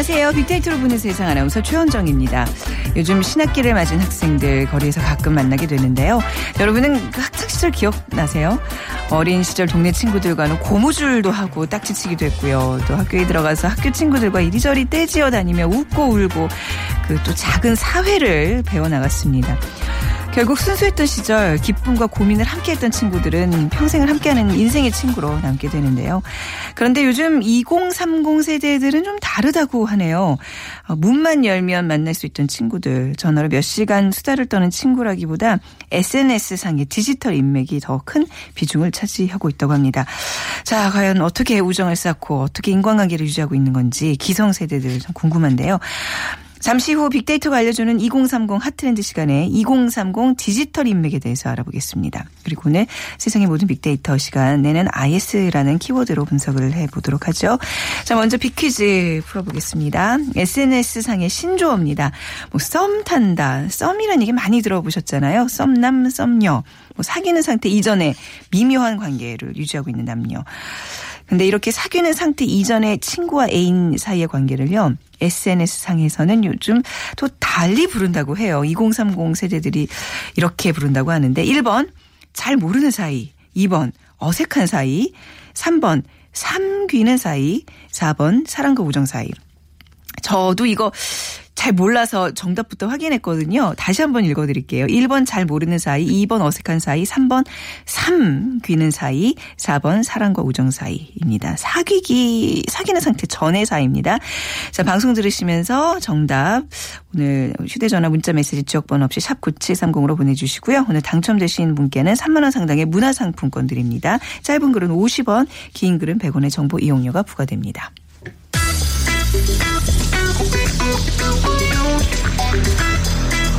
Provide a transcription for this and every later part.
안녕하세요. 빅데이터로 보는 세상 아나운서 최현정입니다. 요즘 신학기를 맞은 학생들 거리에서 가끔 만나게 되는데요. 여러분은 그 학창 시절 기억나세요? 어린 시절 동네 친구들과는 고무줄도 하고 딱지치기도 했고요. 또 학교에 들어가서 학교 친구들과 이리저리 떼지어 다니며 웃고 울고 그 또 작은 사회를 배워 나갔습니다. 결국 순수했던 시절 기쁨과 고민을 함께했던 친구들은 평생을 함께하는 인생의 친구로 남게 되는데요. 그런데 요즘 2030 세대들은 좀 다르다고 하네요. 어, 문만 열면 만날 수 있던 친구들, 전화로 몇 시간 수다를 떠는 친구라기보다 SNS상의 디지털 인맥이 더 큰 비중을 차지하고 있다고 합니다. 자, 과연 어떻게 우정을 쌓고 어떻게 인간관계를 유지하고 있는 건지 기성 세대들 좀 궁금한데요. 잠시 후 빅데이터가 알려주는 2030 핫트렌드 시간에 2030 디지털 인맥에 대해서 알아보겠습니다. 그리고 오늘 세상의 모든 빅데이터 시간에는 IS라는 키워드로 분석을 해보도록 하죠. 자, 먼저 빅퀴즈 풀어보겠습니다. SNS상의 신조어입니다. 뭐, 썸 탄다. 썸이라는 얘기 많이 들어보셨잖아요. 썸남, 썸녀. 뭐 사귀는 상태 이전에 미묘한 관계를 유지하고 있는 남녀. 근데 이렇게 사귀는 상태 이전에 친구와 애인 사이의 관계를요. SNS 상에서는 요즘 또 달리 부른다고 해요. 2030 세대들이 이렇게 부른다고 하는데 1번 잘 모르는 사이, 2번 어색한 사이, 3번 삼귀는 사이, 4번 사랑과 우정 사이. 저도 이거 잘 몰라서 정답부터 확인했거든요. 다시 한번 읽어드릴게요. 1번 잘 모르는 사이, 2번 어색한 사이, 3번 삼 귀는 사이, 4번 사랑과 우정 사이입니다. 사귀기, 사귀는 상태 전의 사이입니다. 자, 방송 들으시면서 정답 오늘 휴대전화 문자메시지 지역번호 없이 샵 9730으로 보내주시고요. 오늘 당첨되신 분께는 3만원 상당의 문화상품권 드립니다. 짧은 글은 50원, 긴 글은 100원의 정보 이용료가 부과됩니다.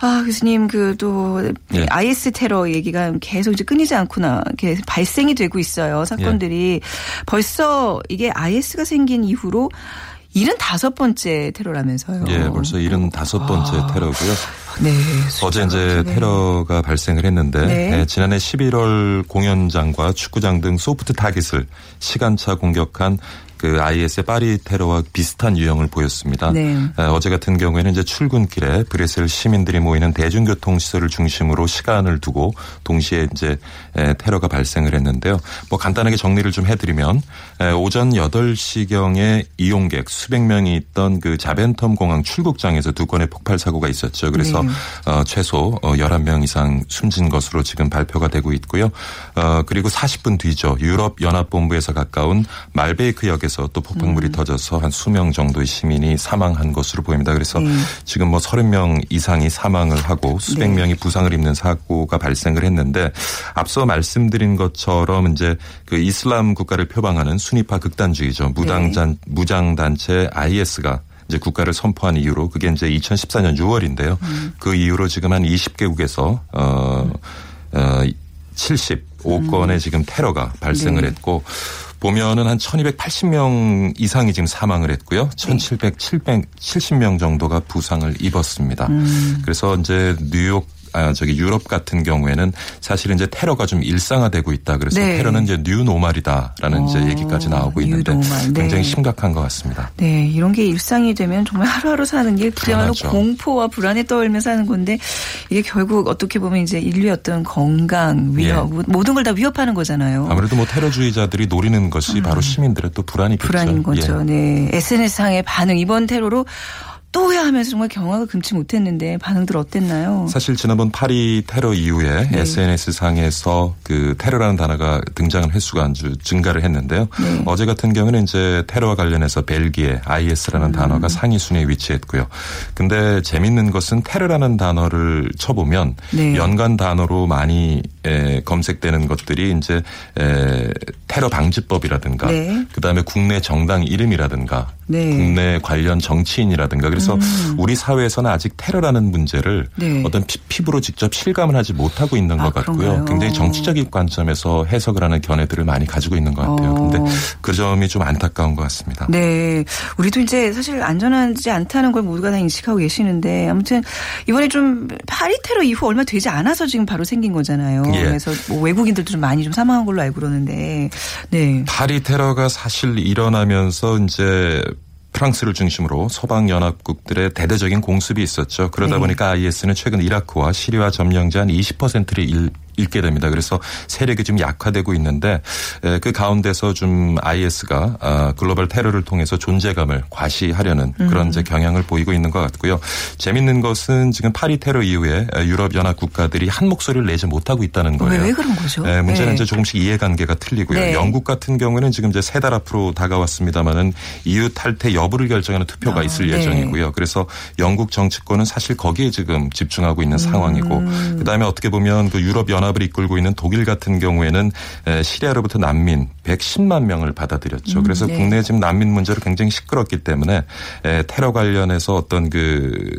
아, 교수님, 그, 또, 네. IS 테러 얘기가 계속 이제 끊이지 않구나. 이렇게 발생이 되고 있어요. 사건들이. 벌써 이게 IS가 생긴 이후로 75번째 테러라면서요. 예, 벌써 75번째 아. 테러고요. 네. 어제 이제 숫자가 테러가 발생을 했는데 네. 예, 지난해 11월 공연장과 축구장 등 소프트 타깃을 시간차 공격한 그 IS의 파리 테러와 비슷한 유형을 보였습니다. 네. 예, 어제 같은 경우에는 이제 출근길에 브레셀 시민들이 모이는 대중교통 시설을 중심으로 시간을 두고 동시에 이제 예, 테러가 발생을 했는데요. 뭐 간단하게 정리를 좀 해드리면 예, 오전 8시경에 이용객 수백 명이 있던 그 자벤텀 공항 출국장에서 두 건의 폭발 사고가 있었죠. 그래서 네. 어, 최소 어, 11명 이상 숨진 것으로 지금 발표가 되고 있고요. 어, 그리고 40분 뒤죠. 유럽 연합본부에서 가까운 말베이크 역에 서 또 폭발물이 터져서 한 수명 정도의 시민이 사망한 것으로 보입니다. 그래서 네. 지금 뭐 30명 이상이 사망을 하고 수백 네. 명이 부상을 입는 사고가 발생을 했는데 앞서 말씀드린 것처럼 이제 그 이슬람 국가를 표방하는 순위파 극단주의죠. 무당잔 무장 단체 IS가 이제 국가를 선포한 이후로 그게 이제 2014년 6월인데요. 그 이후로 지금 한 20개국에서 어, 어 75건의 지금 테러가 발생을 네. 했고 보면은 한 1280명 이상이 지금 사망을 했고요. 1700, 770명 정도가 부상을 입었습니다. 그래서 이제 뉴욕 아, 저기 유럽 같은 경우에는 사실 이제 테러가 좀 일상화되고 있다. 그래서 네. 테러는 이제 뉴노말이다라는 이제 어, 얘기까지 나오고 있는데. 네. 굉장히 심각한 것 같습니다. 네, 이런 게 일상이 되면 정말 하루하루 사는 게 그야말로. 공포와 불안에 떨며 사는 건데 이게 결국 어떻게 보면 이제 인류의 어떤 건강, 위협, 모든 걸 다 위협하는 거잖아요. 예. 아무래도 뭐 테러주의자들이 노리는 것이 바로 시민들의 또 불안이겠죠. 음. 불안인 거죠. 예. 네. SNS상의 반응, 이번 테러로 또야 하면서 정말 경악을 금치 못했는데 반응들 어땠나요? 사실 지난번 파리 테러 이후에 네. SNS 상에서 그 테러라는 단어가 등장한 횟수가 아주 증가를 했는데요. 네. 어제 같은 경우는 이제 테러와 관련해서 벨기에 IS라는 음. 단어가 상위 순위에 위치했고요. 근데 재밌는 것은 테러라는 단어를 쳐보면 네. 연관 단어로 많이 에, 검색되는 것들이 이제 에, 테러 방지법이라든가 네. 그다음에 국내 정당 이름이라든가 네. 국내 관련 정치인이라든가 그래서 우리 사회에서는 아직 테러라는 문제를 음. 네. 어떤 피, 피부로 직접 실감을 하지 못하고 있는 아, 것 같고요. 그런가요? 굉장히 정치적인 관점에서 해석을 하는 견해들을 많이 가지고 있는 것 같아요. 어. 근데 그 점이 좀 안타까운 것 같습니다. 네. 우리도 이제 사실 안전하지 않다는 걸 모두가 다 인식하고 계시는데 아무튼 이번에 좀 파리 테러 이후 얼마 되지 않아서 지금 바로 생긴 거잖아요. 예. 그래서 뭐 외국인들도 좀 많이 좀 사망한 걸로 알고 그러는데 네. 파리 테러가 사실 일어나면서 이제 프랑스를 중심으로 서방 연합국들의 대대적인 공습이 있었죠. 그러다 네. 보니까 IS는 최근 이라크와 시리아 점령지 한 20%를 잃, 잃게 됩니다. 그래서 세력이 좀 약화되고 있는데 에, 그 가운데서 좀 IS가 아, 글로벌 테러를 통해서 존재감을 과시하려는 음. 그런 이제 경향을 보이고 있는 것 같고요. 재밌는 것은 지금 파리 테러 이후에 유럽 연합 국가들이 한 목소리를 내지 못하고 있다는 거예요. 왜, 왜 그런 거죠? 에, 문제는 네. 이제 조금씩 이해관계가 틀리고요. 네. 영국 같은 경우는 지금 이제 세 달 앞으로 다가왔습니다마는 EU 탈퇴 여부를 결정하는 투표가 아, 있을 네. 예정이고요. 그래서 영국 정치권은 사실 거기에 지금 집중하고 있는 상황이고 음. 그다음에 어떻게 보면 그 유럽 연합 을 이끌고 있는 독일 같은 경우에는 에, 시리아로부터 난민 110만 명을 받아들였죠. 그래서 네. 국내 지금 난민 문제로 굉장히 시끄럽기 때문에 에, 테러 관련해서 어떤 그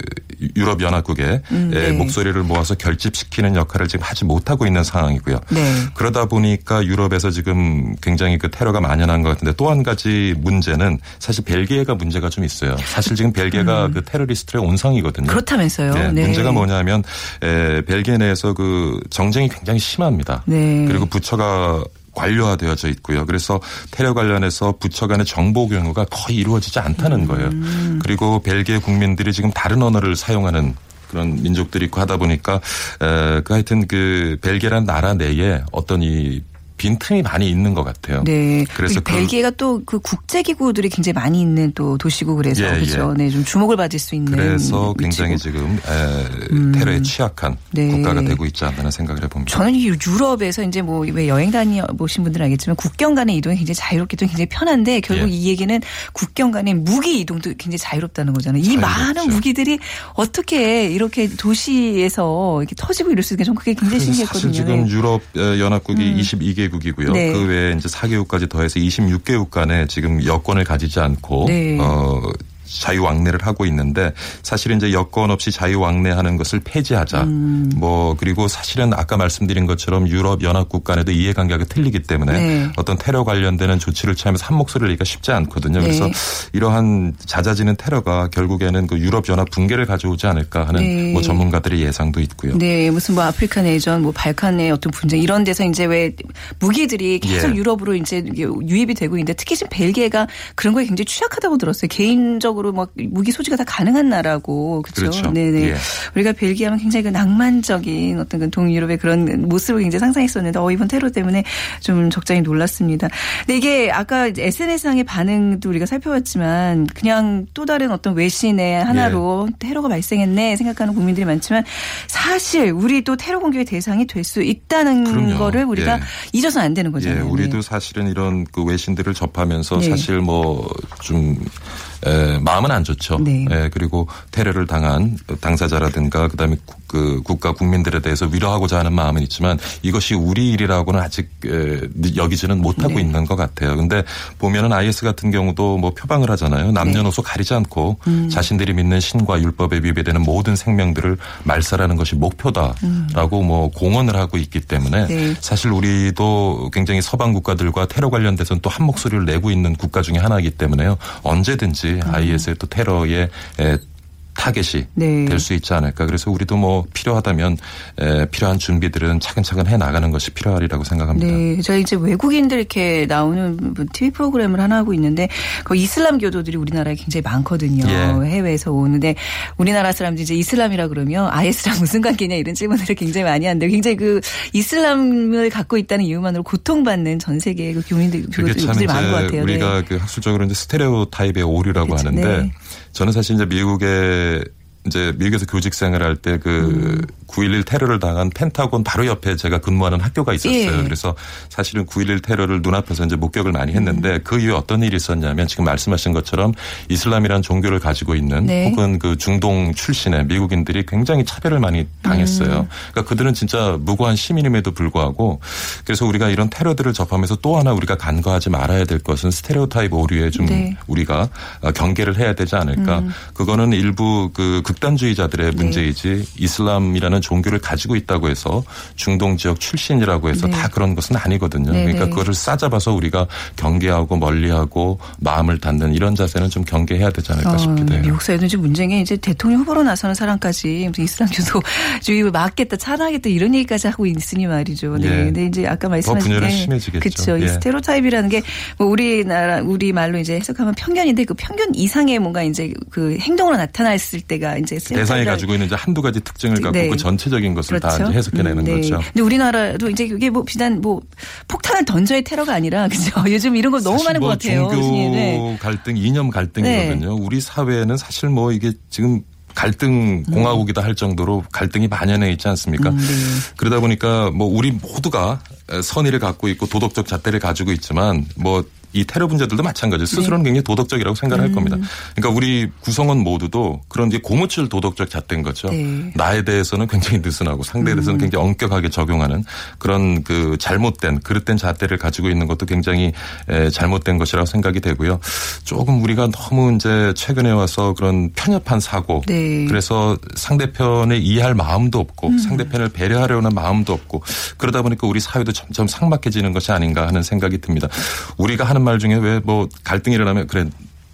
유럽 연합국의 음, 네. 목소리를 모아서 결집시키는 역할을 지금 하지 못하고 있는 상황이고요. 네. 그러다 보니까 유럽에서 지금 굉장히 그 테러가 만연한 것 같은데 또 한 가지 문제는 사실 벨기에가 문제가 좀 있어요. 사실 지금 벨기에가 그 테러리스트의 온상이거든요. 음. 그렇다면서요. 네, 네. 문제가 뭐냐면 에, 벨기에 내에서 그 정쟁이 굉장히 심합니다. 네. 그리고 부처가 관료화되어져 있고요. 그래서 테러 관련해서 부처 간의 정보 경우가 거의 이루어지지 않다는 음. 거예요. 그리고 벨기에 국민들이 지금 다른 언어를 사용하는 그런 민족들이 있고 하다 보니까 에, 그 하여튼 그 벨기에라는 나라 내에 어떤 이 빈틈이 많이 있는 것 같아요. 네. 그래서 벨기에가 또 그 국제 기구들이 굉장히 많이 있는 또 도시고 그래서 예, 그렇죠. 예. 네, 좀 주목을 받을 수 있는. 그래서 위치고. 굉장히 지금 에, 테러에 취약한 네. 국가가 되고 있지 않나 생각을 해봅니다. 저는 이 유럽에서 이제 뭐 왜 여행 다녀보신 분들은 알겠지만 국경 간의 이동이 굉장히 자유롭기 때문에 굉장히 편한데 결국 예. 이 얘기는 국경 간의 무기 이동도 굉장히 자유롭다는 거잖아요. 이 자유롭죠. 많은 무기들이 어떻게 이렇게 도시에서 이렇게 터지고 이럴 수 있는 게 좀 그게 굉장히 신기했거든요. 사실 지금 유럽 어, 연합국이 음. 22개 국이고요. 네. 그 외에 이제 4개국까지 더해서 26개국 간에 지금 여권을 가지지 않고 네. 어 자유왕래를 하고 있는데 사실 이제 여권 없이 자유왕래하는 것을 폐지하자. 음. 뭐 그리고 사실은 아까 말씀드린 것처럼 유럽 연합국 간에도 이해관계가 틀리기 때문에 네. 어떤 테러 관련되는 조치를 취하면서 한 목소리를 내기가 쉽지 않거든요. 그래서 네. 이러한 잦아지는 테러가 결국에는 그 유럽 연합 붕괴를 가져오지 않을까 하는 네. 뭐 전문가들의 예상도 있고요. 네, 무슨 뭐 아프리카 내전, 뭐 발칸의 어떤 분쟁 이런 데서 이제 왜 무기들이 계속 예. 유럽으로 이제 유입이 되고 있는데 특히 지금 벨기에가 그런 거에 굉장히 취약하다고 들었어요. 개인적으로 막 무기 소지가 다 가능한 나라고 그렇죠. 그렇죠. 네네. 예. 우리가 벨기에하면 굉장히 그 낭만적인 어떤 그 동유럽의 그런 모습을 굉장히 상상했었는데 어 이번 테러 때문에 좀 적잖이 놀랐습니다. 근데 이게 아까 SNS상의 반응도 우리가 살펴봤지만 그냥 또 다른 어떤 외신의 하나로 테러가 발생했네 생각하는 국민들이 많지만 사실 우리 또 테러 공격의 대상이 될 수 있다는 그럼요. 거를 우리가 예. 잊어서는 안 되는 예, 거잖아요. 우리도 네. 사실은 이런 그 외신들을 접하면서 네. 사실 뭐 좀 에, 마음은 안 좋죠. 네. 예, 그리고 테러를 당한 당사자라든가 그다음에 국, 그 국가 국민들에 대해서 위로하고자 하는 마음은 있지만 이것이 우리 일이라고는 아직 에, 여기지는 못하고 네. 있는 것 같아요. 근데 보면은 IS 같은 경우도 뭐 표방을 하잖아요. 남녀노소 가리지 않고 음. 자신들이 믿는 신과 율법에 위배되는 모든 생명들을 말살하는 것이 목표다라고 뭐 공언을 하고 있기 때문에 음. 네. 사실 우리도 굉장히 서방 국가들과 테러 관련돼서는 또 한 목소리를 내고 있는 국가 중에 하나이기 때문에요. 언제든지 음. IS의 또 테러에 에, 타겟이 네. 될수 있지 않을까. 그래서 우리도 뭐 필요하다면 에, 필요한 준비들은 차근차근 해 나가는 것이 필요하리라고 생각합니다. 네, 저희 이제 외국인들 이렇게 나오는 뭐 TV 프로그램을 하나 하고 있는데 그 이슬람 교도들이 우리나라에 굉장히 많거든요. 예. 해외에서 오는데 우리나라 사람들이 이제 이슬람이라 그러면 IS랑 무슨 관계냐 이런 질문들을 굉장히 많이 하는데 굉장히 그 이슬람을 갖고 있다는 이유만으로 고통받는 전 세계의 그 교민들 교도들이 많은 것 같아요. 우리가 네. 그 학술적으로 이제 스테레오 타입의 오류라고 그쵸, 하는데 네. 저는 사실 이제 미국에 이제 미국에서 교직 생활할 때그 음. 9.11 테러를 당한 펜타곤 바로 옆에 제가 근무하는 학교가 있었어요. 예. 그래서 사실은 9.11 테러를 눈앞에서 이제 목격을 많이 했는데 음. 그 이후에 어떤 일이 있었냐면 지금 말씀하신 것처럼 이슬람이라는 종교를 가지고 있는 네. 혹은 그 중동 출신의 미국인들이 굉장히 차별을 많이 당했어요. 음. 그러니까 그들은 진짜 무고한 시민임에도 불구하고 그래서 우리가 이런 테러들을 접하면서 또 하나 우리가 간과하지 말아야 될 것은 스테레오타입 오류에 좀 네. 우리가 어, 경계를 해야 되지 않을까. 그거는 일부 그 극단주의자들의 문제이지 이슬람이라는 종교를 가지고 있다고 해서 중동 지역 출신이라고 해서 네. 다 그런 것은 아니거든요. 네, 그러니까 네. 그거를 싸잡아서 우리가 경계하고 멀리하고 마음을 닫는 이런 자세는 좀 경계해야 되지 않을까 어, 싶기도 해요. 미국 사회도 이제 문제인 게 이제 대통령 후보로 나서는 사람까지 무슨 이슬람 교도주의를 막겠다, 차단하겠다 이런 얘기까지 하고 있으니 말이죠. 네. 예. 근데 이제 아까 말씀하신 분열은 심해지겠죠. 그렇죠. 이 예. 스테로타입이라는 게 뭐 우리나라 우리 말로 이제 해석하면 편견인데 그 편견 이상의 뭔가 이제 그 행동으로 나타났을 때가 이제 대상이 스테레오타입이라- 가지고 있는 이제 한두 가지 특징을 갖고 네. 그 전체적인 것을 다 그렇죠. 이제 해석해내는 음, 네. 거죠. 근데 우리나라도 이제 그게 뭐 비단 뭐 폭탄을 던져의 테러가 아니라 그죠. 요즘 이런 거 너무 많은 뭐 것 같아요. 종교. 네. 갈등, 이념 갈등이거든요. 우리 사회는 사실 뭐 이게 지금 갈등 공화국이다 할 정도로 갈등이 만연해 있지 않습니까? 음, 네. 그러다 보니까 뭐 우리 모두가 선의를 갖고 있고 도덕적 잣대를 가지고 있지만 뭐 이 테러 분자들도 마찬가지로 스스로는 굉장히 도덕적이라고 생각할 겁니다. 그러니까 우리 구성원 모두도 그런 이제 고무줄 도덕적 잣대인 거죠. 네. 나에 대해서는 굉장히 느슨하고 상대에 대해서는 굉장히 엄격하게 적용하는 그런 그 잘못된 그릇된 잣대를 가지고 있는 것도 굉장히 에, 잘못된 것이라고 생각이 되고요. 조금 우리가 너무 이제 최근에 와서 그런 편협한 사고 네. 그래서 상대편을 이해할 마음도 없고 상대편을 배려하려는 마음도 없고 그러다 보니까 우리 사회도 점점 삭막해지는 것이 아닌가 하는 생각이 듭니다. 우리가 하는 말 중에 왜 뭐 갈등이 일어나면 그래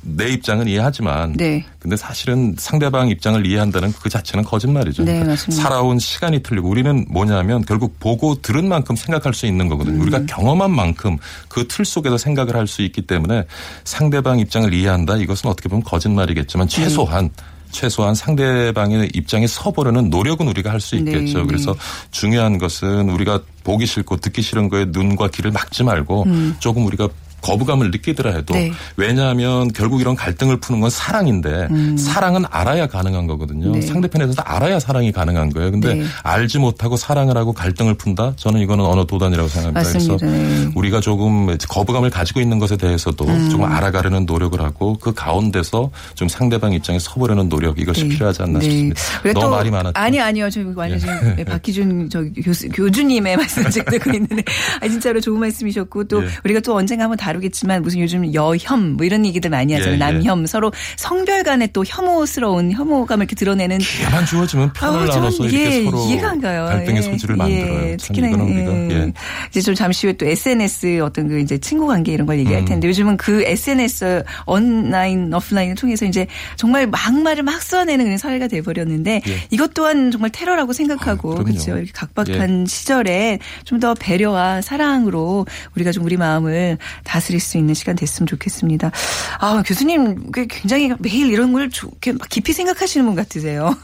내 입장은 이해하지만 네. 근데 사실은 상대방 입장을 이해한다는 그 자체는 거짓말이죠. 네, 그러니까. 살아온 시간이 틀리고 우리는 뭐냐면 결국 보고 들은 만큼 생각할 수 있는 거거든요. 음. 우리가 경험한 만큼 그 틀 속에서 생각을 할 수 있기 때문에 상대방 입장을 이해한다 이것은 어떻게 보면 거짓말이겠지만 네. 최소한 최소한 상대방의 입장에 서보려는 노력은 우리가 할 수 있겠죠. 네, 그래서 네. 중요한 것은 우리가 보기 싫고 듣기 싫은 거에 눈과 귀를 막지 말고 조금 우리가 거부감을 느끼더라 해도 음. 네. 왜냐하면 결국 이런 갈등을 푸는 건 사랑인데 사랑은 알아야 가능한 거거든요. 음. 네. 상대편에 대해서 알아야 사랑이 가능한 거예요. 근데 네. 알지 못하고 사랑을 하고 갈등을 푼다? 저는 이거는 언어 도단이라고 생각합니다. 맞습니다. 그래서 네. 우리가 조금 거부감을 가지고 있는 것에 대해서도 음. 조금 알아가려는 노력을 하고 그 가운데서 좀 상대방 입장에 서보려는 노력 이것이 네. 필요하지 않나 네. 싶습니다. 너무 또 말이 많았죠. 아니 아니요. 저 완전 지금 네, 박희준 저 교수 교주님의 말씀을 지금 듣고 있는데 아 진짜로 좋은 말씀이셨고 또 예. 우리가 또 언젠가 한번 다 루겠지만 무슨 요즘 여혐 뭐 이런 얘기들 많이 하잖아요. 예, 예. 남혐 서로 성별 간에 또 혐오스러운 혐오감을 이렇게 드러내는 기회만 주어지면 편을 전 나눠서 이렇게 이게 서로 이해가 안 가요. 갈등의 예. 소지를 예. 만들어요. 참 특히나 이거는 우리가 예. 예. 이제 좀 잠시 후에 또 SNS 어떤 그 이제 친구 관계 이런 걸 음. 얘기할 텐데 요즘은 그 SNS 온라인 오프라인을 통해서 이제 정말 막말을 막 쏘아내는 그런 사회가 돼 버렸는데 예. 이것 또한 정말 테러라고 생각하고 아. 예. 그렇죠. 이렇게 각박한 시절에 좀 더 배려와 사랑으로 우리가 좀 우리 마음을 다 스릴 수 있는 시간 됐으면 좋겠습니다. 아 교수님 그 굉장히 매일 이런 걸 좋게 막 깊이 생각하시는 분 같으세요.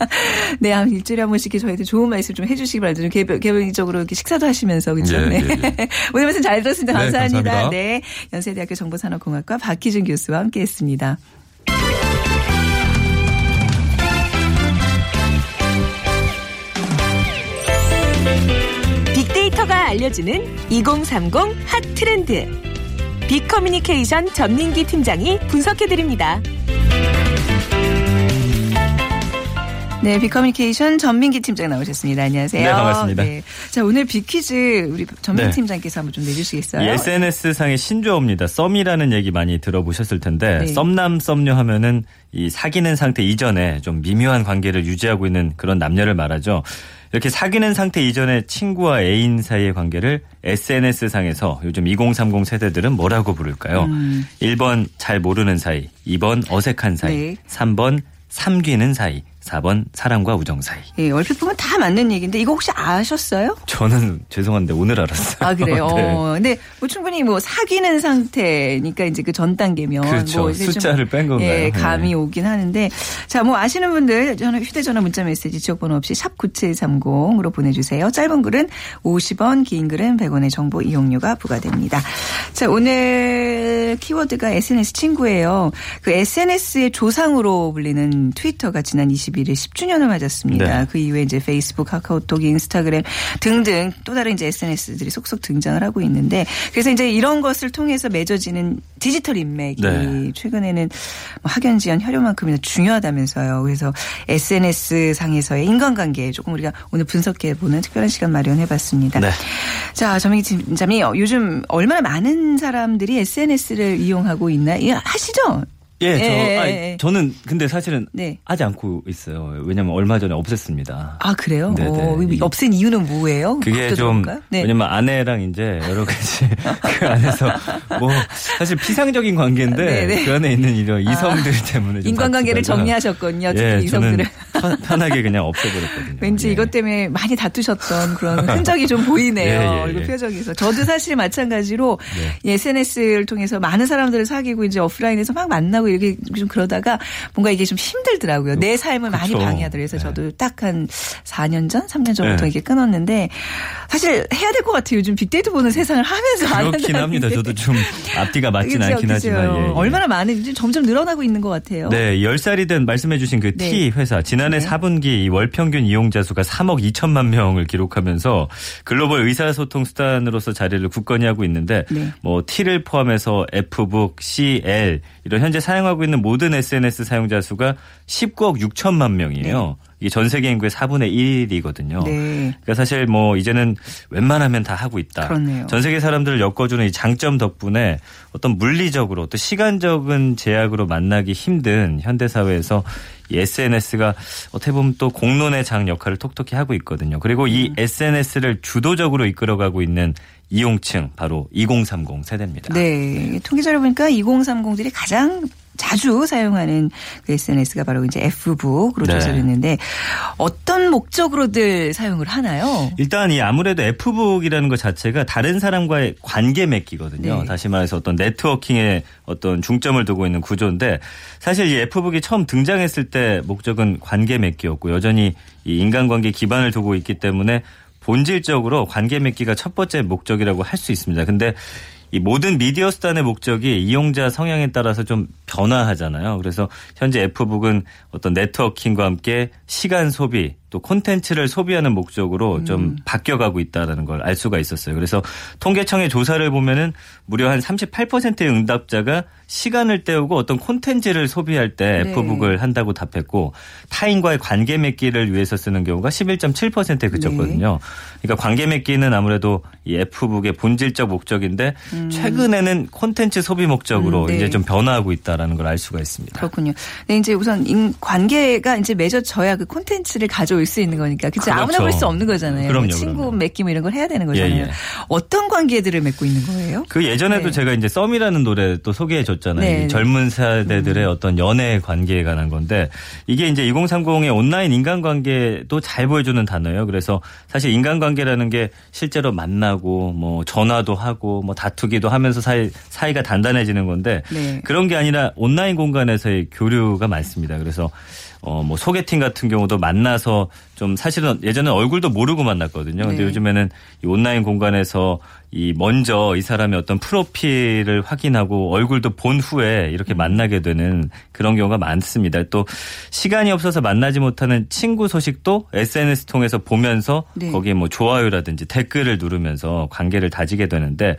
네, 한 일주일에 한 번씩 저희한테 좋은 말씀 좀 해주시기 바랍니다. 좀 개별, 개별적으로 이렇게 식사도 하시면서 그렇죠. 예, 네. 예, 오늘 말씀 잘 들었습니다. 네, 감사합니다. 감사합니다. 네, 연세대학교 정보산업공학과 박희준 교수와 함께했습니다. 빅데이터가 알려주는 2030 핫 트렌드. 빅커뮤니케이션 전민기 팀장이 분석해드립니다. 네, 빅커뮤니케이션 전민기 팀장 나오셨습니다. 안녕하세요. 네, 반갑습니다. 자, 오늘 빅퀴즈 우리 전민기 네. 팀장께서 한번 좀 내주시겠어요? 이 SNS상의 신조어입니다. 썸이라는 얘기 많이 들어보셨을 텐데 네. 썸남 썸녀 하면은 이 사귀는 상태 이전에 좀 미묘한 관계를 유지하고 있는 그런 남녀를 말하죠. 이렇게 사귀는 상태 이전에 친구와 애인 사이의 관계를 SNS상에서 요즘 2030 세대들은 뭐라고 부를까요? 1번 잘 모르는 사이, 2번 어색한 사이, 네. 3번 삼귀는 사이, 4번 사랑과 우정 사이. 예, 얼핏 보면 다 맞는 얘기인데 이거 혹시 아셨어요? 저는 죄송한데 오늘 알았어요. 아 그래요. 네. 어, 근데 뭐 충분히 뭐 사귀는 상태니까 이제 그 전 단계면 그렇죠. 뭐 이제 좀, 숫자를 뺀 건가요? 예, 감이 네. 오긴 하는데 자 뭐 아시는 분들 저는 휴대전화 문자 메시지 지역번호 없이 샵 9730으로 보내주세요. 짧은 글은 50원, 긴 글은 100원의 정보 이용료가 부과됩니다. 자 오늘 키워드가 SNS 친구예요. 그 SNS의 조상으로 불리는 트위터가 지난 21일 10주년을 맞았습니다. 네. 그 이후에 이제 페이스북, 카카오톡, 인스타그램 등등 또 다른 이제 SNS들이 속속 등장을 하고 있는데 그래서 이제 이런 것을 통해서 맺어지는 디지털 인맥이 네. 최근에는 뭐 학연지연 혈연만큼이나 중요하다면서요. 그래서 SNS 상에서의 인간관계 조금 우리가 오늘 분석해 보는 특별한 시간 마련해 봤습니다. 네. 자, 저민기 팀장이 요즘 얼마나 많은 사람들이 SNS를 이용하고 있나? 이 하시죠? 예, 저, 예, 아니, 예. 저는 근데 사실은 네. 하지 않고 있어요. 왜냐면 얼마 전에 없앴습니다. 아, 그래요? 네네. 어, 없앤 이유는 뭐예요? 그게 좀? 네. 왜냐면 아내랑 이제 여러 가지 그 안에서 뭐 사실 피상적인 관계인데 네네. 그 안에 있는 이런 이성들 때문에 좀 인간관계를 정리하셨군요. 특히 예, 이성들을. 편- 편하게 그냥 없애버렸거든요. 왠지 예. 이것 때문에 많이 다투셨던 그런 흔적이 좀 보이네요. 예, 예, 얼굴 예. 표정에서. 저도 사실 마찬가지로 네. SNS를 통해서 많은 사람들을 사귀고 이제 오프라인에서 막 만나고 이렇게 좀 그러다가 뭔가 이게 좀 힘들더라고요. 내 삶을 많이 그쵸. 방해하더라고요. 그래서 네. 저도 딱 한 4년 전, 3년 전부터 네. 이렇게 끊었는데 사실 해야 될 것 같아요. 요즘 빅데이터 보는 세상을 하면서 안 그렇긴 합니다. 게. 저도 좀 앞뒤가 맞진 그죠, 않긴 그죠. 하지만 예, 예. 얼마나 많은지 점점 늘어나고 있는 것 같아요. 네, 10살이 된 말씀해 주신 그 네. T 회사 지난해 네. 4분기 이월 평균 이용자 수가 3억 2천만 명을 기록하면서 글로벌 의사소통 수단으로서 자리를 굳건히 하고 있는데 네. 뭐 T를 포함해서 F북, CL 이런 현재 사용하고 있는 모든 SNS 사용자 수가 19억 6천만 명이에요. 이게 전 세계 인구의 4분의 1이거든요. 네. 그러니까 사실 뭐 이제는 웬만하면 다 하고 있다. 그렇네요. 전 세계 사람들을 엮어주는 이 장점 덕분에 어떤 물리적으로 또 시간적인 제약으로 만나기 힘든 현대 사회에서 이 SNS가 어떻게 보면 또 공론의 장 역할을 톡톡히 하고 있거든요. 그리고 이 음. SNS를 주도적으로 이끌어가고 있는 이용층 바로 2030 세대입니다. 네. 통계자료 보니까 2030들이 가장 자주 사용하는 그 SNS가 바로 이제 F북으로 네. 조사됐는데 어떤 목적으로들 사용을 하나요? 일단 이 아무래도 F북이라는 것 자체가 다른 사람과의 관계 맺기거든요. 네. 다시 말해서 어떤 네트워킹에 어떤 중점을 두고 있는 구조인데 사실 이 F북이 처음 등장했을 때 목적은 관계 맺기였고 여전히 이 인간관계 기반을 두고 있기 때문에 본질적으로 관계 맺기가 첫 번째 목적이라고 할 수 있습니다. 근데 이 모든 미디어 수단의 목적이 이용자 성향에 따라서 좀 변화하잖아요. 그래서 현재 F북은 어떤 네트워킹과 함께 시간 소비 또 콘텐츠를 소비하는 목적으로 좀 바뀌어가고 있다는 걸 알 수가 있었어요. 그래서 통계청의 조사를 보면은 무려 한 38%의 응답자가 시간을 때우고 어떤 콘텐츠를 소비할 때 네. F북을 한다고 답했고 타인과의 관계 맺기를 위해서 쓰는 경우가 11.7%에 그쳤거든요. 그러니까 관계 맺기는 아무래도 이 F북의 본질적 목적인데 최근에는 콘텐츠 소비 목적으로 음, 네. 이제 좀 변화하고 있다라는 걸 알 수가 있습니다. 그렇군요. 네, 이제 우선 인- 관계가 이제 맺어져야 그 콘텐츠를 가져 올 수 있는 거니까. 그치? 그렇죠. 아무나 볼 수 없는 거잖아요. 그럼요, 뭐 친구 그럼요. 맺기 뭐 이런 걸 해야 되는 거잖아요. 예, 예. 어떤 관계들을 맺고 있는 거예요? 그 예전에도 네. 제가 이제 썸이라는 노래 또 소개해 줬잖아요. 네, 네. 젊은 세대들의 어떤 연애 관계에 관한 건데 이게 이제 2030의 온라인 인간관계도 잘 보여주는 단어예요. 그래서 사실 인간관계라는 게 실제로 만나고 뭐 전화도 하고 뭐 다투기도 하면서 사이 사이가 단단해지는 건데 네. 그런 게 아니라 온라인 공간에서의 교류가 많습니다. 그래서 어 뭐 소개팅 같은 경우도 만나서 좀 사실은 예전에 얼굴도 모르고 만났거든요. 근데 네. 요즘에는 이 온라인 공간에서 이 먼저 이 사람의 어떤 프로필을 확인하고 얼굴도 본 후에 음. 이렇게 만나게 되는 그런 경우가 많습니다. 또 시간이 없어서 만나지 못하는 친구 소식도 SNS 통해서 보면서 네. 거기에 뭐 좋아요라든지 댓글을 누르면서 관계를 다지게 되는데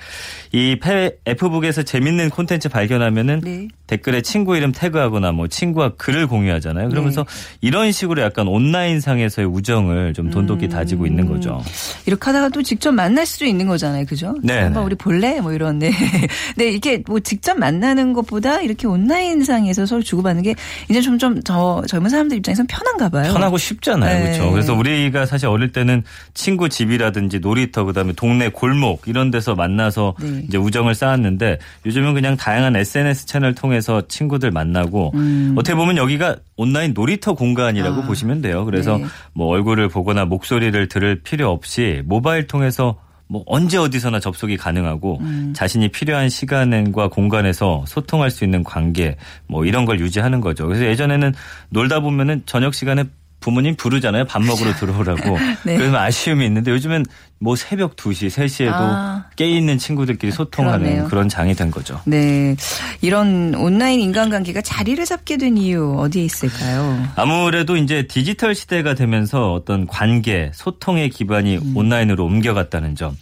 이 페- F북에서 재밌는 콘텐츠 발견하면은 네. 댓글에 친구 이름 태그하거나 뭐 친구와 글을 공유하잖아요. 그러면서 네. 이런 식으로 약간 온라인 상에서의 우정을 좀 돈독히 다지고 있는 거죠. 이렇게 하다가 또 직접 만날 수도 있는 거잖아요. 그죠? 네, 한번 네. 우리 볼래? 뭐 이런, 네. 네, 이게 뭐 직접 만나는 것보다 이렇게 온라인상에서 서로 주고받는 게 이제 점점 더 젊은 사람들 입장에선 편한가 봐요. 편하고 쉽잖아요. 네. 그렇죠. 그래서 우리가 사실 어릴 때는 친구 집이라든지 놀이터 그다음에 동네 골목 이런 데서 만나서 네. 이제 우정을 쌓았는데 요즘은 그냥 다양한 SNS 채널 통해서 친구들 만나고 어떻게 보면 여기가 온라인 놀이터 공간이라고 음. 아. 보시면 돼요. 그래서 네. 뭐 얼굴을 보거나 목소리를 들을 필요 없이 모바일 통해서 뭐 언제 어디서나 접속이 가능하고 음. 자신이 필요한 시간과 공간에서 소통할 수 있는 관계 뭐 이런 걸 유지하는 거죠. 그래서 예전에는 놀다 보면은 저녁 시간에 부모님 부르잖아요. 밥 먹으러 들어오라고. 네. 그러면 아쉬움이 있는데 요즘엔 뭐 새벽 2시, 3시에도 아. 깨 있는 친구들끼리 소통하는 그러네요. 그런 장이 된 거죠. 네. 이런 온라인 인간관계가 자리를 잡게 된 이유 어디에 있을까요? 아무래도 이제 디지털 시대가 되면서 어떤 관계, 소통의 기반이 음. 온라인으로 옮겨갔다는 점.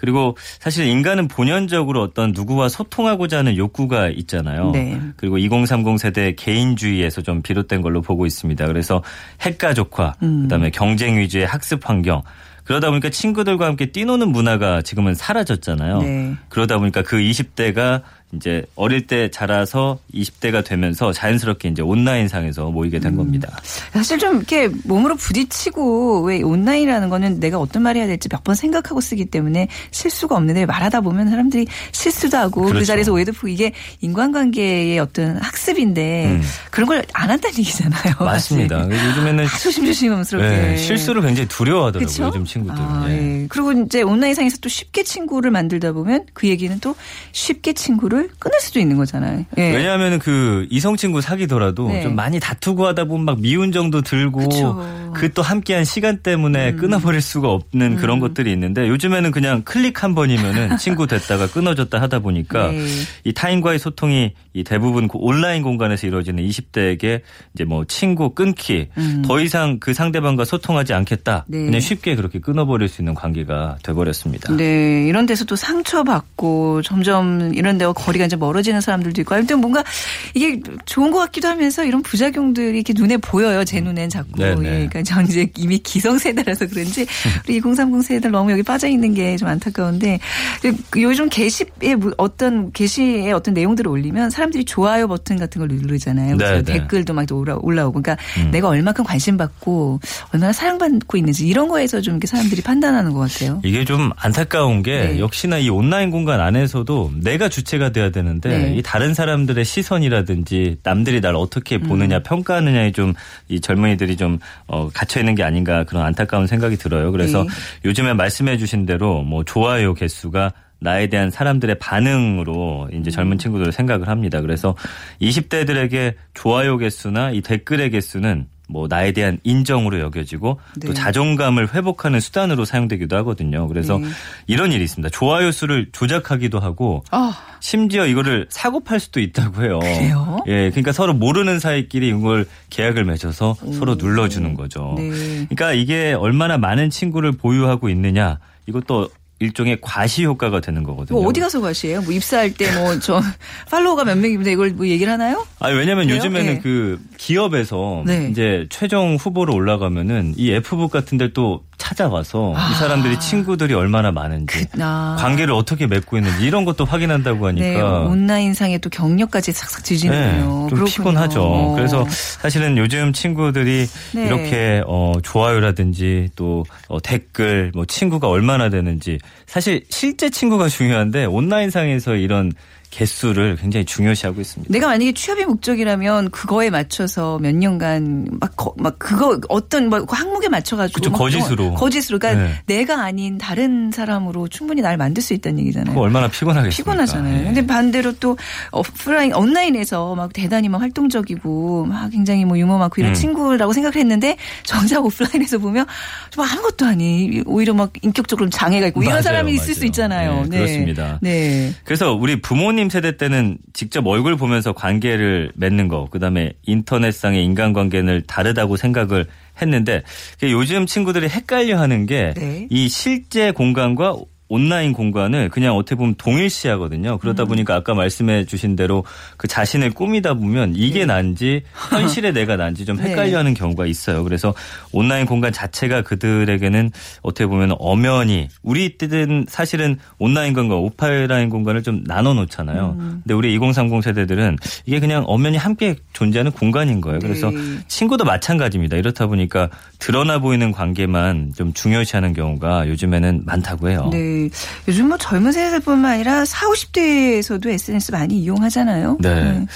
그리고 사실 인간은 본연적으로 어떤 누구와 소통하고자 하는 욕구가 있잖아요. 네. 그리고 2030 세대 개인주의에서 좀 비롯된 걸로 보고 있습니다. 그래서 핵가족화, 음. 그다음에 경쟁 위주의 학습 환경. 그러다 보니까 친구들과 함께 뛰노는 문화가 지금은 사라졌잖아요. 네. 그러다 보니까 그 20대가 이제 어릴 때 자라서 20대가 되면서 자연스럽게 이제 온라인상에서 모이게 음. 된 겁니다. 사실 좀 이렇게 몸으로 부딪히고 왜 온라인이라는 거는 내가 어떤 말 해야 될지 몇 번 생각하고 쓰기 때문에 실수가 없는데 말하다 보면 사람들이 실수도 하고 그 그렇죠. 자리에서 오해도 풀고 이게 인간관계의 어떤 학습인데 음. 그런 걸 안 한다는 얘기잖아요. 맞습니다. 요즘에는. 아, 조심조심스럽게. 네, 실수를 굉장히 두려워하더라고요. 그쵸? 요즘 친구들은. 아, 네. 예. 그리고 이제 온라인상에서 또 쉽게 친구를 만들다 보면 그 얘기는 또 쉽게 친구를 끊을 수도 있는 거잖아요. 예. 왜냐하면 그 이성 친구 사귀더라도 네. 좀 많이 다투고 하다 보면 막 미운 정도 들고 그쵸. 그또 함께한 시간 때문에 끊어버릴 수가 없는 그런 것들이 있는데 요즘에는 그냥 클릭 한 번이면은 친구 됐다가 끊어졌다 하다 보니까 네. 이 타인과의 소통이 이 대부분 그 온라인 공간에서 이루어지는 20대에게 이제 뭐 친구 끊기 더 이상 그 상대방과 소통하지 않겠다 네. 그냥 쉽게 그렇게 끊어버릴 수 있는 관계가 돼버렸습니다. 네, 이런 데서 또 상처받고 점점 이런 데와 거리가 이제 멀어지는 사람들도 있고 아무튼 뭔가 이게 좋은 것 같기도 하면서 이런 부작용들이 이렇게 눈에 보여요. 제 눈엔 자꾸. 네 네. 예, 그러니까 전 이제 이미 기성세대라서 그런지 우리 2030 세대들 너무 여기 빠져 있는 게 좀 안타까운데 그 요즘 게시에 무- 어떤 게시에 어떤 내용들을 올리면 사람들이 좋아요 버튼 같은 걸 누르잖아요. 그래서 네네. 댓글도 막 올라, 올라오고 그러니까 내가 얼마큼 관심 받고 얼마나 사랑받고 있는지 이런 거에서 좀 이렇게 사람들이 판단하는 것 같아요. 이게 좀 안타까운 게 네. 역시나 이 온라인 공간 안에서도 내가 주체가 돼야 되는데 네. 이 다른 사람들의 시선이라든지 남들이 날 어떻게 보느냐 음. 평가하느냐에 좀 이 젊은이들이 좀 어, 갇혀 있는 게 아닌가 그런 안타까운 생각이 들어요. 그래서 네. 요즘에 말씀해 주신 대로 뭐 좋아요 개수가 나에 대한 사람들의 반응으로 이제 젊은 친구들 생각을 합니다. 그래서 20대들에게 좋아요 개수나 이 댓글의 개수는 뭐 나에 대한 인정으로 여겨지고 네. 또 자존감을 회복하는 수단으로 사용되기도 하거든요. 그래서 네. 이런 일이 있습니다. 좋아요 수를 조작하기도 하고 아, 심지어 이거를 사고 팔 수도 있다고 해요. 그래요? 예, 그러니까 서로 모르는 사이끼리 이걸 계약을 맺어서 서로 눌러주는 거죠. 네. 그러니까 이게 얼마나 많은 친구를 보유하고 있느냐 이것도 일종의 과시 효과가 되는 거거든요. 뭐 어디 가서 가시예요? 뭐 입사할 때 뭐 저 팔로워가 몇 명입니다. 이걸 뭐 얘기를 하나요? 아니 왜냐면 그래요? 요즘에는 네. 그 기업에서 네. 이제 최종 후보로 올라가면은 이 F북 같은 데 또 찾아와서 이 사람들이 친구들이 얼마나 많은지 아. 관계를 어떻게 맺고 있는지 이런 것도 확인한다고 하니까 네, 온라인상에 또 경력까지 싹싹 지지는군요. 네, 좀. 피곤하죠. 어. 그래서 사실은 요즘 친구들이 네. 이렇게 어, 좋아요라든지 또 어, 댓글, 뭐 친구가 얼마나 되는지 사실 실제 친구가 중요한데 온라인상에서 이런 개수를 굉장히 중요시하고 있습니다. 내가 만약에 취업이 목적이라면 그거에 맞춰서 몇 년간 막, 거- 막 그거 어떤 뭐 항목에 맞춰가지고 그쵸, 막 거짓으로. 거짓으로 그러니까 네. 내가 아닌 다른 사람으로 충분히 날 만들 수 있다는 얘기잖아요. 얼마나 피곤하겠습니까? 피곤하잖아요. 예. 근데 반대로 또 오프라인 온라인에서 막 대단히 막 활동적이고 막 굉장히 뭐 유머 많고 이런 음. 친구라고 생각을 했는데 정작 오프라인에서 보면 좀 아무것도 아니 오히려 막 인격적으로 장애가 있고 이런 맞아요, 사람이 있을 맞아요. 수 있잖아요. 네, 그렇습니다. 네. 그래서 우리 부모님 세대 때는 직접 얼굴 보면서 관계를 맺는 거, 그 다음에 인터넷상의 인간관계를 다르다고 생각을 했는데 요즘 친구들이 헷갈려 하는 게이 네. 실제 공간과 온라인 공간을 그냥 어떻게 보면 동일시하거든요. 그러다 보니까 아까 말씀해 주신 대로 그 자신을 꾸미다 보면 이게 난지 현실의 내가 난지 좀 네. 헷갈려하는 경우가 있어요. 그래서 온라인 공간 자체가 그들에게는 어떻게 보면 엄연히 우리 때는 사실은 온라인 공간, 오프라인 공간을 좀 나눠 놓잖아요. 근데 우리 2030 세대들은 이게 그냥 엄연히 함께 존재하는 공간인 거예요. 그래서 네. 친구도 마찬가지입니다. 이렇다 보니까 드러나 보이는 관계만 좀 중요시하는 경우가 요즘에는 많다고 해요. 네. 요즘 뭐 젊은 세대뿐만 아니라 4, 50대에서도 SNS 많이 이용하잖아요. 네.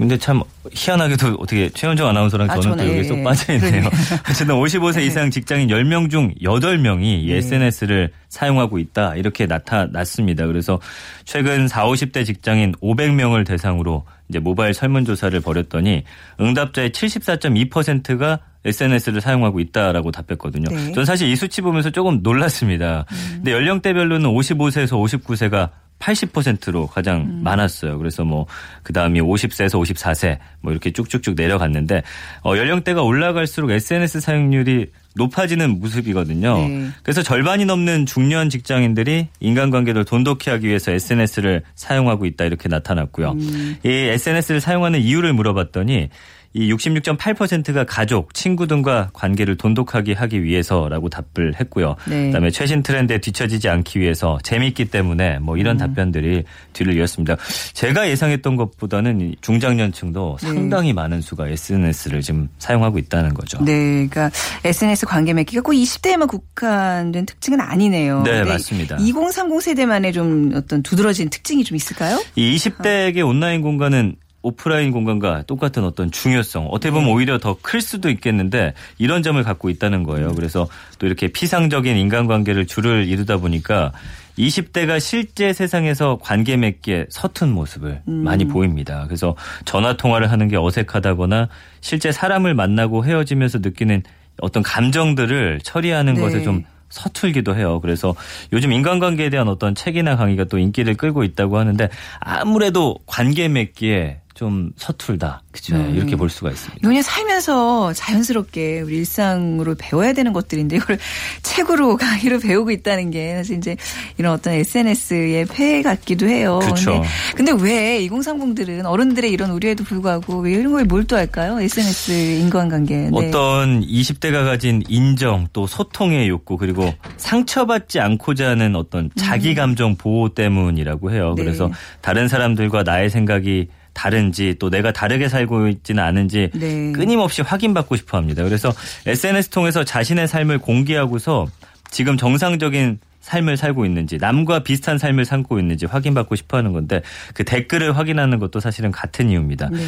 근데 참 희한하게도 어떻게 최현정 아나운서랑 아, 저는 또 저는, 여기에 쏙 예. 빠져 있네요. 그러네요. 어쨌든 55세 이상 직장인 10명 중 8명이 이 SNS를 사용하고 있다 이렇게 나타났습니다. 그래서 최근 4, 50대 직장인 500명을 대상으로 이제 모바일 설문조사를 벌였더니 응답자의 74.2%가 SNS를 사용하고 있다라고 답했거든요. 네. 전 사실 이 수치 보면서 조금 놀랐습니다. 근데 연령대별로는 55세에서 59세가 80%로 가장 많았어요. 그래서 뭐 그다음이 50세에서 54세 뭐 이렇게 쭉쭉쭉 내려갔는데 어 연령대가 올라갈수록 SNS 사용률이 높아지는 모습이거든요. 네. 그래서 절반이 넘는 중년 직장인들이 인간관계를 돈독히 하기 위해서 SNS를 사용하고 있다 이렇게 나타났고요. 이 SNS를 사용하는 이유를 물어봤더니 이 66.8%가 가족, 친구 등과 관계를 돈독하게 하기 위해서라고 답을 했고요. 네. 그다음에 최신 트렌드에 뒤처지지 않기 위해서 재밌기 때문에 뭐 이런 답변들이 뒤를 이었습니다. 제가 예상했던 것보다는 이 중장년층도 네. 상당히 많은 수가 SNS를 지금 사용하고 있다는 거죠. 네, 그러니까 SNS 관계 맺기가 꼭 20대에만 국한된 특징은 아니네요. 네, 맞습니다. 2030 세대만의 좀 어떤 두드러진 특징이 좀 있을까요? 이 20대에게 온라인 공간은 오프라인 공간과 똑같은 어떤 중요성 어떻게 보면 오히려 더 클 수도 있겠는데 이런 점을 갖고 있다는 거예요. 그래서 또 이렇게 피상적인 인간관계를 줄을 이루다 보니까 20대가 실제 세상에서 관계 맺기에 서툰 모습을 많이 보입니다. 그래서 전화 통화를 하는 게 어색하다거나 실제 사람을 만나고 헤어지면서 느끼는 어떤 감정들을 처리하는 네. 것에 좀 서툴기도 해요. 그래서 요즘 인간관계에 대한 어떤 책이나 강의가 또 인기를 끌고 있다고 하는데 아무래도 관계 맺기에 좀 서툴다. 그죠. 네, 이렇게 볼 수가 있습니다. 그냥 살면서 자연스럽게 우리 일상으로 배워야 되는 것들인데 이걸 책으로 강의로 배우고 있다는 게 사실 이제 이런 어떤 SNS의 폐해 같기도 해요. 그쵸. 근데, 근데 왜 2030들은 어른들의 이런 우려에도 불구하고 왜 이런 거에 몰두할까요? SNS 인간관계. 네. 어떤 20대가 가진 인정 또 소통의 욕구 그리고 상처받지 않고자 하는 어떤 자기 감정 보호 때문이라고 해요. 음. 네. 그래서 다른 사람들과 나의 생각이 다른지 또 내가 다르게 살고 있지는 않은지 네. 끊임없이 확인받고 싶어 합니다. 그래서 SNS 통해서 자신의 삶을 공개하고서 지금 정상적인 삶을 살고 있는지 남과 비슷한 삶을 살고 있는지 확인받고 싶어 하는 건데 그 댓글을 확인하는 것도 사실은 같은 이유입니다. 네.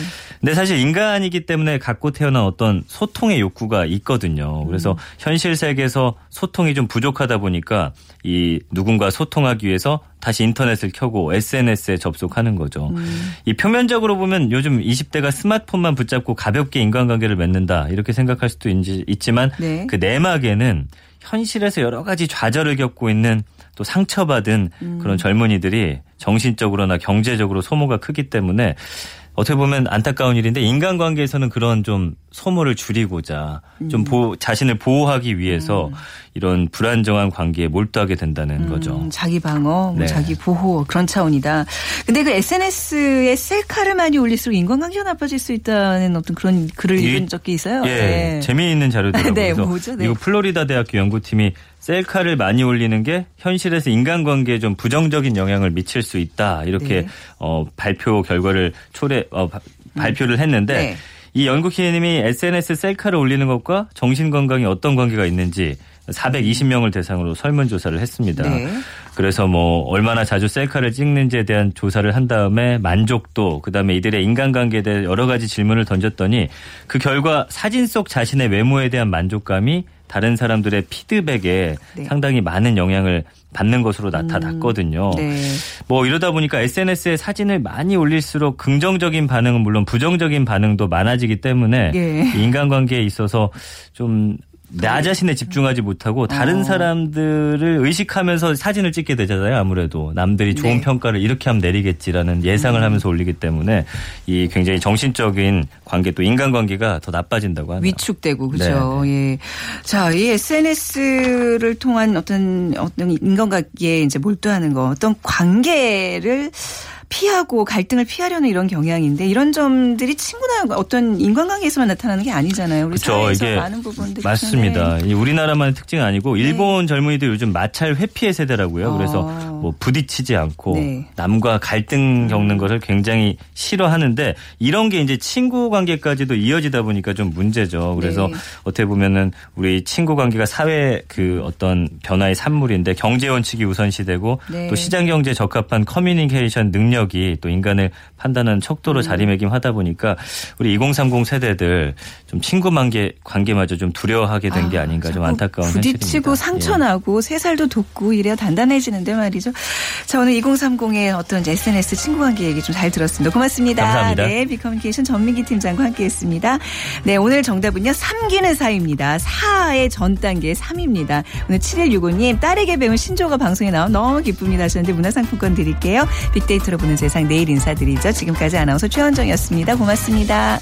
근데 사실 인간이기 때문에 갖고 태어난 어떤 소통의 욕구가 있거든요. 그래서 현실 세계에서 소통이 좀 부족하다 보니까 이 누군가 소통하기 위해서 다시 인터넷을 켜고 SNS에 접속하는 거죠. 이 표면적으로 보면 요즘 20대가 스마트폰만 붙잡고 가볍게 인간관계를 맺는다 이렇게 생각할 수도 있지- 있지만 네. 그 내막에는 현실에서 여러 가지 좌절을 겪고 있는 또 상처받은 그런 젊은이들이 정신적으로나 경제적으로 소모가 크기 때문에 어떻게 보면 안타까운 일인데 인간관계에서는 그런 좀 소모를 줄이고자 좀 보- 자신을 보호하기 위해서 이런 불안정한 관계에 몰두하게 된다는 거죠. 음, 자기 방어, 뭐 네. 자기 보호 그런 차원이다. 근데 그 SNS에 셀카를 많이 올릴수록 인간관계가 나빠질 수 있다는 어떤 그런 글을 이- 읽은 적이 있어요. 예, 네. 재미있는 자료더라고요. 네, 뭐죠? 네. 미국 플로리다 대학교 연구팀이 셀카를 많이 올리는 게 현실에서 인간관계에 좀 부정적인 영향을 미칠 수 있다 이렇게 네. 어, 발표 결과를 초래 어, 바- 발표를 했는데 네. 이 연구팀이 SNS 셀카를 올리는 것과 정신 건강에 어떤 관계가 있는지 420명을 대상으로 설문 조사를 했습니다. 네. 그래서 뭐 얼마나 자주 셀카를 찍는지에 대한 조사를 한 다음에 만족도 그다음에 이들의 인간관계에 대해 여러 가지 질문을 던졌더니 그 결과 사진 속 자신의 외모에 대한 만족감이 다른 사람들의 피드백에 네. 상당히 많은 영향을 받는 것으로 나타났거든요. 네. 뭐 이러다 보니까 SNS에 사진을 많이 올릴수록 긍정적인 반응은 물론 부정적인 반응도 많아지기 때문에 예. 이 인간관계에 있어서 좀 나 자신에 집중하지 못하고 다른 어. 사람들을 의식하면서 사진을 찍게 되잖아요. 아무래도 남들이 좋은 네. 평가를 이렇게 하면 내리겠지라는 예상을 음. 하면서 올리기 때문에 이 굉장히 정신적인 관계 또 인간관계가 더 나빠진다고 하네요. 위축되고 그렇죠. 예. 자, 이 SNS를 통한 어떤 어떤 인간관계에 이제 몰두하는 거, 어떤 관계를 피하고 갈등을 피하려는 이런 경향인데 이런 점들이 친구나 어떤 인간관계에서만 나타나는 게 아니잖아요. 우리 그렇죠. 사회에서 이게 많은 부분들이 맞습니다. 이 우리나라만의 특징은 아니고 일본 젊은이들 요즘 마찰 회피의 세대라고요. 어. 그래서 뭐 부딪히지 않고 네. 남과 갈등 겪는 것을 굉장히 싫어하는데 이런 게 이제 친구 관계까지도 이어지다 보니까 좀 문제죠. 그래서 네. 어떻게 보면은 우리 친구 관계가 사회 그 어떤 변화의 산물인데 경제 원칙이 우선시되고 네. 또 시장 경제에 적합한 커뮤니케이션 능력이 또 인간을 판단하는 척도로 음. 자리매김하다 보니까 우리 2030 세대들 좀 친구 관계 관계마저 좀 두려워하게 된게 아, 닌가 좀 자꾸 안타까운 부딪히고 현실입니다. 예. 상처나고 새 살도 돋고 이래야 단단해지는데 말이죠. 자 오늘 2030의 어떤 이제 SNS 친구 관계 얘기 좀 잘 들었습니다. 고맙습니다. 감사합니다. 네, 비커뮤니케이션 전민기 팀장과 함께 했습니다. 네, 오늘 정답은요 삼기는 사입니다. 사의 전 단계 3입니다. 오늘 7165님 딸에게 배운 신조어가 방송에 나와 너무 기쁩니다 하셨는데 문화상품권 드릴게요. 빅데이터로 보는 세상 내일 인사드리죠. 지금까지 아나운서 최원정이었습니다. 고맙습니다.